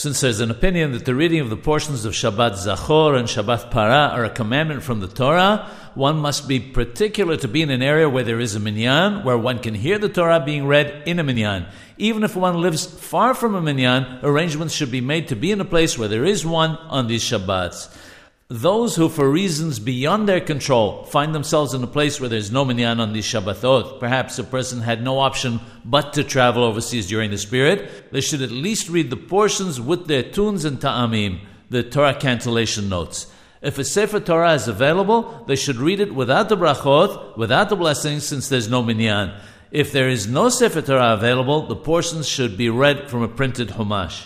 Since there's an opinion that the reading of the portions of Shabbat Zachor and Shabbat Para are a commandment from the Torah, one must be particular to be in an area where there is a minyan, where one can hear the Torah being read in a minyan. Even if one lives far from a minyan, arrangements should be made to be in a place where there is one on these Shabbats. Those who, for reasons beyond their control, find themselves in a place where there's no minyan on these Shabbatot, perhaps a person had no option but to travel overseas during the spirit, they should at least read the portions with their tunes and ta'amim, the Torah cantillation notes. If a Sefer Torah is available, they should read it without the brachot, without the blessings, since there's no minyan. If there is no Sefer Torah available, the portions should be read from a printed Humash.